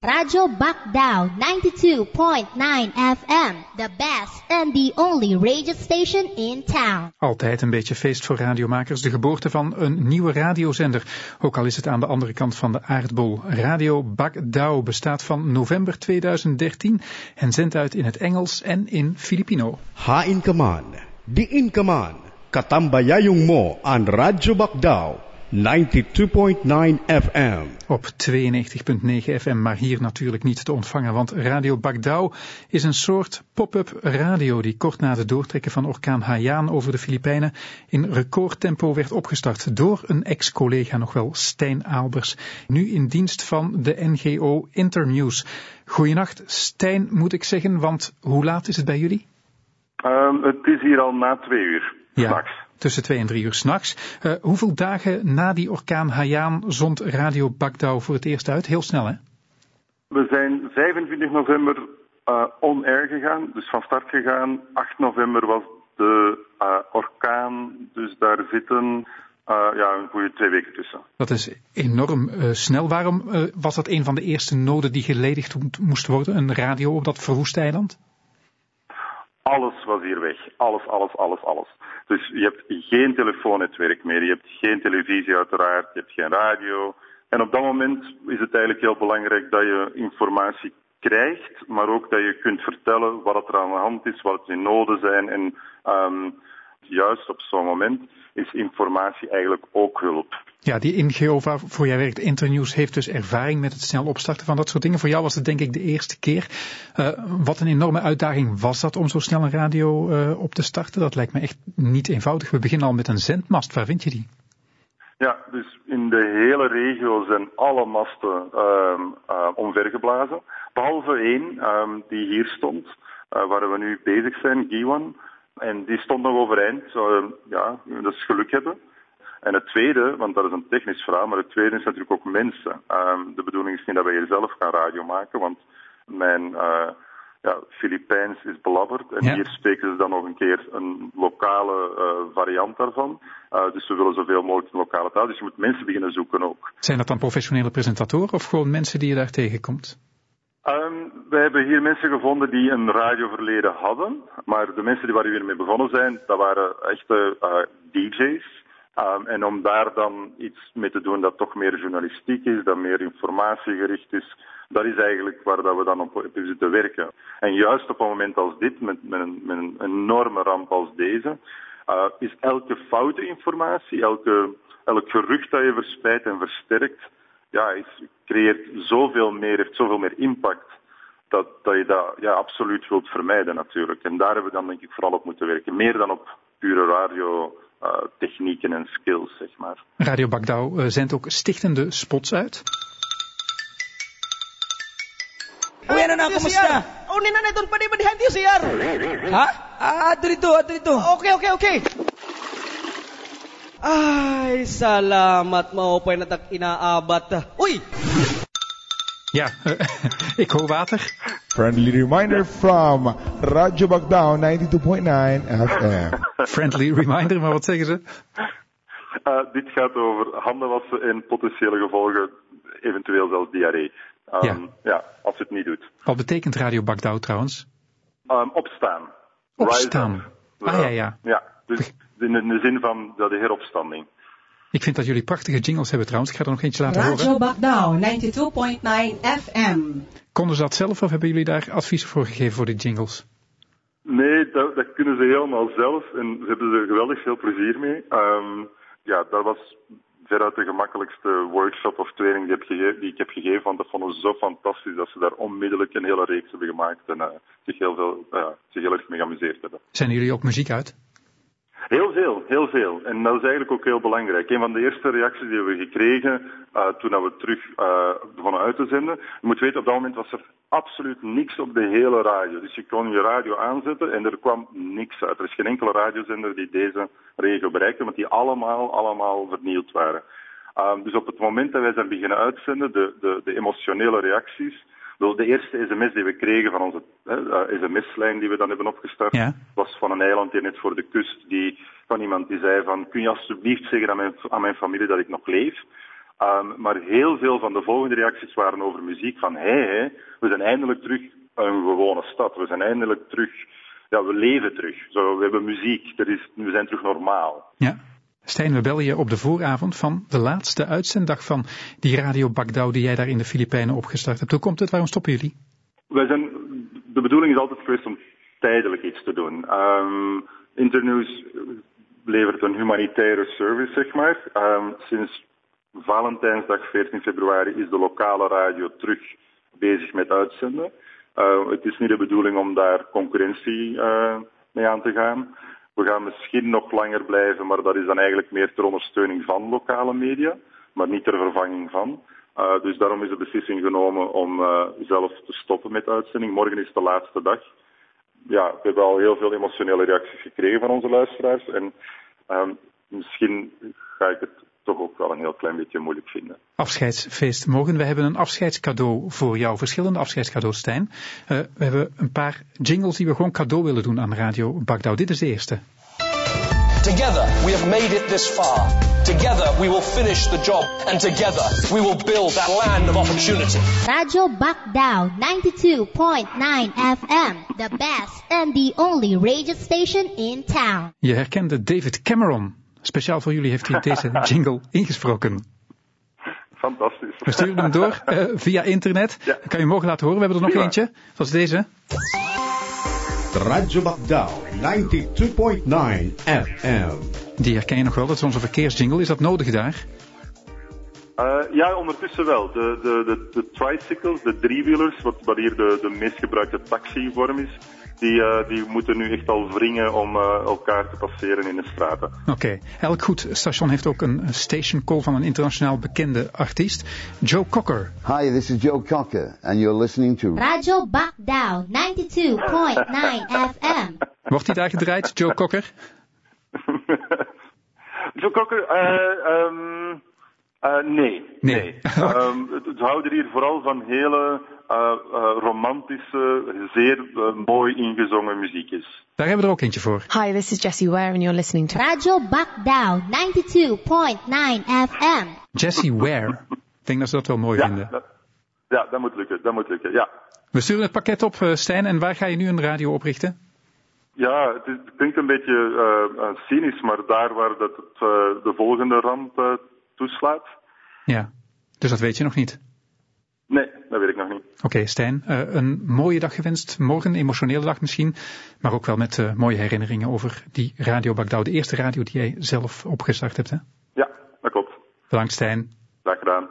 Radio Bakdao 92.9 FM, the best and the only radio station in town. Altijd een beetje feest voor radiomakers, de geboorte van een nieuwe radiozender. Ook al is het aan de andere kant van de aardbol. Radio Bakdao bestaat van november 2013 en zendt uit in het Engels en in Filipino. Ha in kaman, di in kaman, katambayayong mo aan Radyo Bakdao 92.9 FM. Op 92.9 FM, maar hier natuurlijk niet te ontvangen, want Radio Bagdao is een soort pop-up radio die kort na de doortrekken van orkaan Haiyan over de Filipijnen in recordtempo werd opgestart door een ex-collega, nog wel Stijn Aalbers, nu in dienst van de NGO Internews. Goedenacht, Stijn moet ik zeggen, want hoe laat is het bij jullie? Um, het is hier al na twee uur, Ja. straks. Tussen twee en drie uur s'nachts. Uh, hoeveel dagen na die orkaan Haiyan zond Radio Bagdao voor het eerst uit? Heel snel, hè? We zijn 25 november uh, on-air gegaan, dus van start gegaan. 8 november was de uh, orkaan, dus daar zitten ja, een goede twee weken tussen. Dat is enorm snel. Waarom was dat een van de eerste noden die geledigd moest worden? Een radio op dat verwoeste eiland? Alles was hier weg. Alles, alles, alles, alles. Dus je hebt geen telefoonnetwerk meer, je hebt geen televisie uiteraard, je hebt geen radio. En op dat moment is het eigenlijk heel belangrijk dat je informatie krijgt, maar ook dat je kunt vertellen wat er aan de hand is, wat de noden zijn. En um, juist op zo'n moment is informatie eigenlijk ook hulp. Ja, die NGO waarvoor jij werkt, Internews, heeft dus ervaring met het snel opstarten van dat soort dingen. Voor jou was het denk ik de eerste keer. Uh, wat een enorme uitdaging was dat om zo snel een radio uh, op te starten? Dat lijkt me echt niet eenvoudig. We beginnen al met een zendmast. Waar vind je die? Ja, dus in de hele regio zijn alle masten um, uh, omvergeblazen. Behalve één um, die hier stond, waar we nu bezig zijn, Giwan. En die stond nog overeind. Zo, ja, dat is geluk hebben. En het tweede, want dat is een technisch verhaal, maar het tweede is natuurlijk ook mensen. Um, de bedoeling is niet dat wij hier zelf gaan radio maken, want mijn uh, ja, Filipijns is belabberd. En Ja. hier spreken ze dan nog een keer een lokale uh, variant daarvan. Dus we willen zoveel mogelijk een lokale taal. Dus je moet mensen beginnen zoeken ook. Zijn dat dan professionele presentatoren of gewoon mensen die je daar tegenkomt? Wij hebben hier mensen gevonden die een radioverleden hadden. Maar de mensen die waar we hier mee begonnen zijn, dat waren echte uh, DJ's. Um, en om daar dan iets mee te doen dat toch meer journalistiek is, dat meer informatiegericht is, dat is eigenlijk waar dat we dan op hebben zitten werken. En juist op een moment als dit, met, met, een, enorme ramp als deze, uh, is elke foute informatie, elke, elk gerucht dat je verspreidt en versterkt, ja, is, creëert zoveel meer, heeft zoveel meer impact. Dat, dat je dat ja, absoluut wilt vermijden natuurlijk. En daar hebben we dan denk ik vooral op moeten werken. Meer dan op pure radio uh, technieken en skills, zeg maar. Radio Bagdao uh, zendt ook stichtende spots uit. Uy, ano na, kumusta? Oh, ni nanay, doon pa di ba di hanti siyar? Ha? Ah, dito, dito. Okay, okay, okay. Ay, salamat maupay na inaabat. Uy! Ja, ik hoor water. Friendly reminder from Radio Bagdao 92.9 FM. Friendly reminder, maar wat zeggen ze? Uh, dit gaat over handen wassen en potentiële gevolgen, eventueel zelfs diarree. Um, Ja. ja, als je het niet doet. Wat betekent Radio Bagdao trouwens? Um, opstaan. Opstaan. Rise up. Ah, ja, ja. Ja, dus in de, in de zin van de heropstanding. Ik vind dat jullie prachtige jingles hebben trouwens. Ik ga er nog eentje laten Radio horen. Bagdao 92.9 FM. Konden ze dat zelf of hebben jullie daar advies voor gegeven voor de jingles? Nee, dat, dat kunnen ze helemaal zelf en ze hebben er geweldig veel plezier mee. Um, ja, dat was veruit de gemakkelijkste workshop of training die, heb gege- die ik heb gegeven, want dat vonden ze zo fantastisch dat ze daar onmiddellijk een hele reeks hebben gemaakt en uh, zich, heel veel, uh, zich heel erg mee geamuseerd hebben. Zijn jullie ook muziek uit? Heel veel, heel veel. En dat is eigenlijk ook heel belangrijk. Een van de eerste reacties die we gekregen uh, toen we terug uh, begonnen uit te zenden. Je moet weten, op dat moment was er absoluut niks op de hele radio. Dus je kon je radio aanzetten en er kwam niks uit. Er is geen enkele radiozender die deze regio bereikte, want die allemaal, allemaal vernield waren. Um, dus op het moment dat wij zijn beginnen uitzenden, de, de, de emotionele reacties, de eerste sms die we kregen van onze uh, sms-lijn die we dan hebben opgestart, Ja. was van een eiland hier net voor de kust, die, van iemand die zei van, kun je alsjeblieft zeggen aan mijn, aan mijn familie dat ik nog leef? Um, maar heel veel van de volgende reacties waren over muziek van hé, hey, we zijn eindelijk terug een gewone stad. We zijn eindelijk terug, ja, we leven terug. Zo, we hebben muziek, er is, we zijn terug normaal. Ja. Stijn, we bellen je op de vooravond van de laatste uitzenddag van die Radio Bagdau die jij daar in de Filipijnen opgestart hebt. Hoe komt het? Waarom stoppen jullie? Wij zijn, de bedoeling is altijd geweest om tijdelijk iets te doen. Um, Internews levert een humanitaire service, zeg maar. Um, sinds Valentijnsdag 14 februari is de lokale radio terug bezig met uitzenden. Uh, het is niet de bedoeling om daar concurrentie uh, mee aan te gaan. We gaan misschien nog langer blijven, maar dat is dan eigenlijk meer ter ondersteuning van lokale media, maar niet ter vervanging van. Uh, dus daarom is de beslissing genomen om uh, zelf te stoppen met de uitzending. Morgen is de laatste dag. Ja, we hebben al heel veel emotionele reacties gekregen van onze luisteraars. En uh, misschien ga ik het toch ook wel een heel klein beetje moeilijk vinden. Afscheidsfeest morgen. We hebben een afscheidscadeau voor jou. Verschillende afscheidscadeaus, Stijn. Uh, we hebben een paar jingles die we gewoon cadeau willen doen aan Radio Bagdau. Dit is de eerste. Together we have made it this far. Together we will finish the job. And together we will build that land of opportunity. Radio Bagdau 92.9 FM. The best and the only radio station in town. Je herkende David Cameron. Speciaal voor jullie heeft hij deze jingle ingesproken. Fantastisch. We sturen hem door uh, via internet. Ja. Dan kan je hem morgen laten horen. We hebben er nog eentje. Dat is deze. Radio Bagdau 92.9 FM. Die herken je nog wel, dat is onze verkeersjingle. Is dat nodig daar? Uh, ja, ondertussen wel. De, de, de, de tricycles, de driewielers, wat, wat hier de, de meest gebruikte taxivorm is, die, uh, die moeten nu echt al wringen om uh, elkaar te passeren in de straten. Oké. Okay. Elk goed station heeft ook een station call van een internationaal bekende artiest, Joe Cocker. Hi, this is Joe Cocker and you're listening to Radio Bagdau 92.9 FM. Wordt hij daar gedraaid, Joe Cocker? Joe Cocker, uh, um, uh, nee. Nee. nee. um, het, het houden hier vooral van hele uh, uh, romantische, zeer uh, mooi ingezongen muziek is. Daar hebben we er ook eentje voor. Hi, this is Jessie Ware and you're listening to Radio Bagdau 92.9 FM. Jessie Ware. Ik denk dat ze dat wel mooi ja, vinden. Dat, ja, dat moet lukken. Dat moet lukken, ja. We sturen het pakket op, Stijn. En waar ga je nu een radio oprichten? Ja, het, is, het klinkt een beetje uh, cynisch, maar daar waar dat het, uh, de volgende ramp uh, toeslaat. Ja, dus dat weet je nog niet? Nee, dat weet ik nog niet. Oké, okay, Stijn, uh, een mooie dag gewenst. Morgen, emotionele dag misschien. Maar ook wel met uh, mooie herinneringen over die Radio Bagdau. De eerste radio die jij zelf opgestart hebt, hè? Ja, dat klopt. Bedankt, Stijn. Graag gedaan.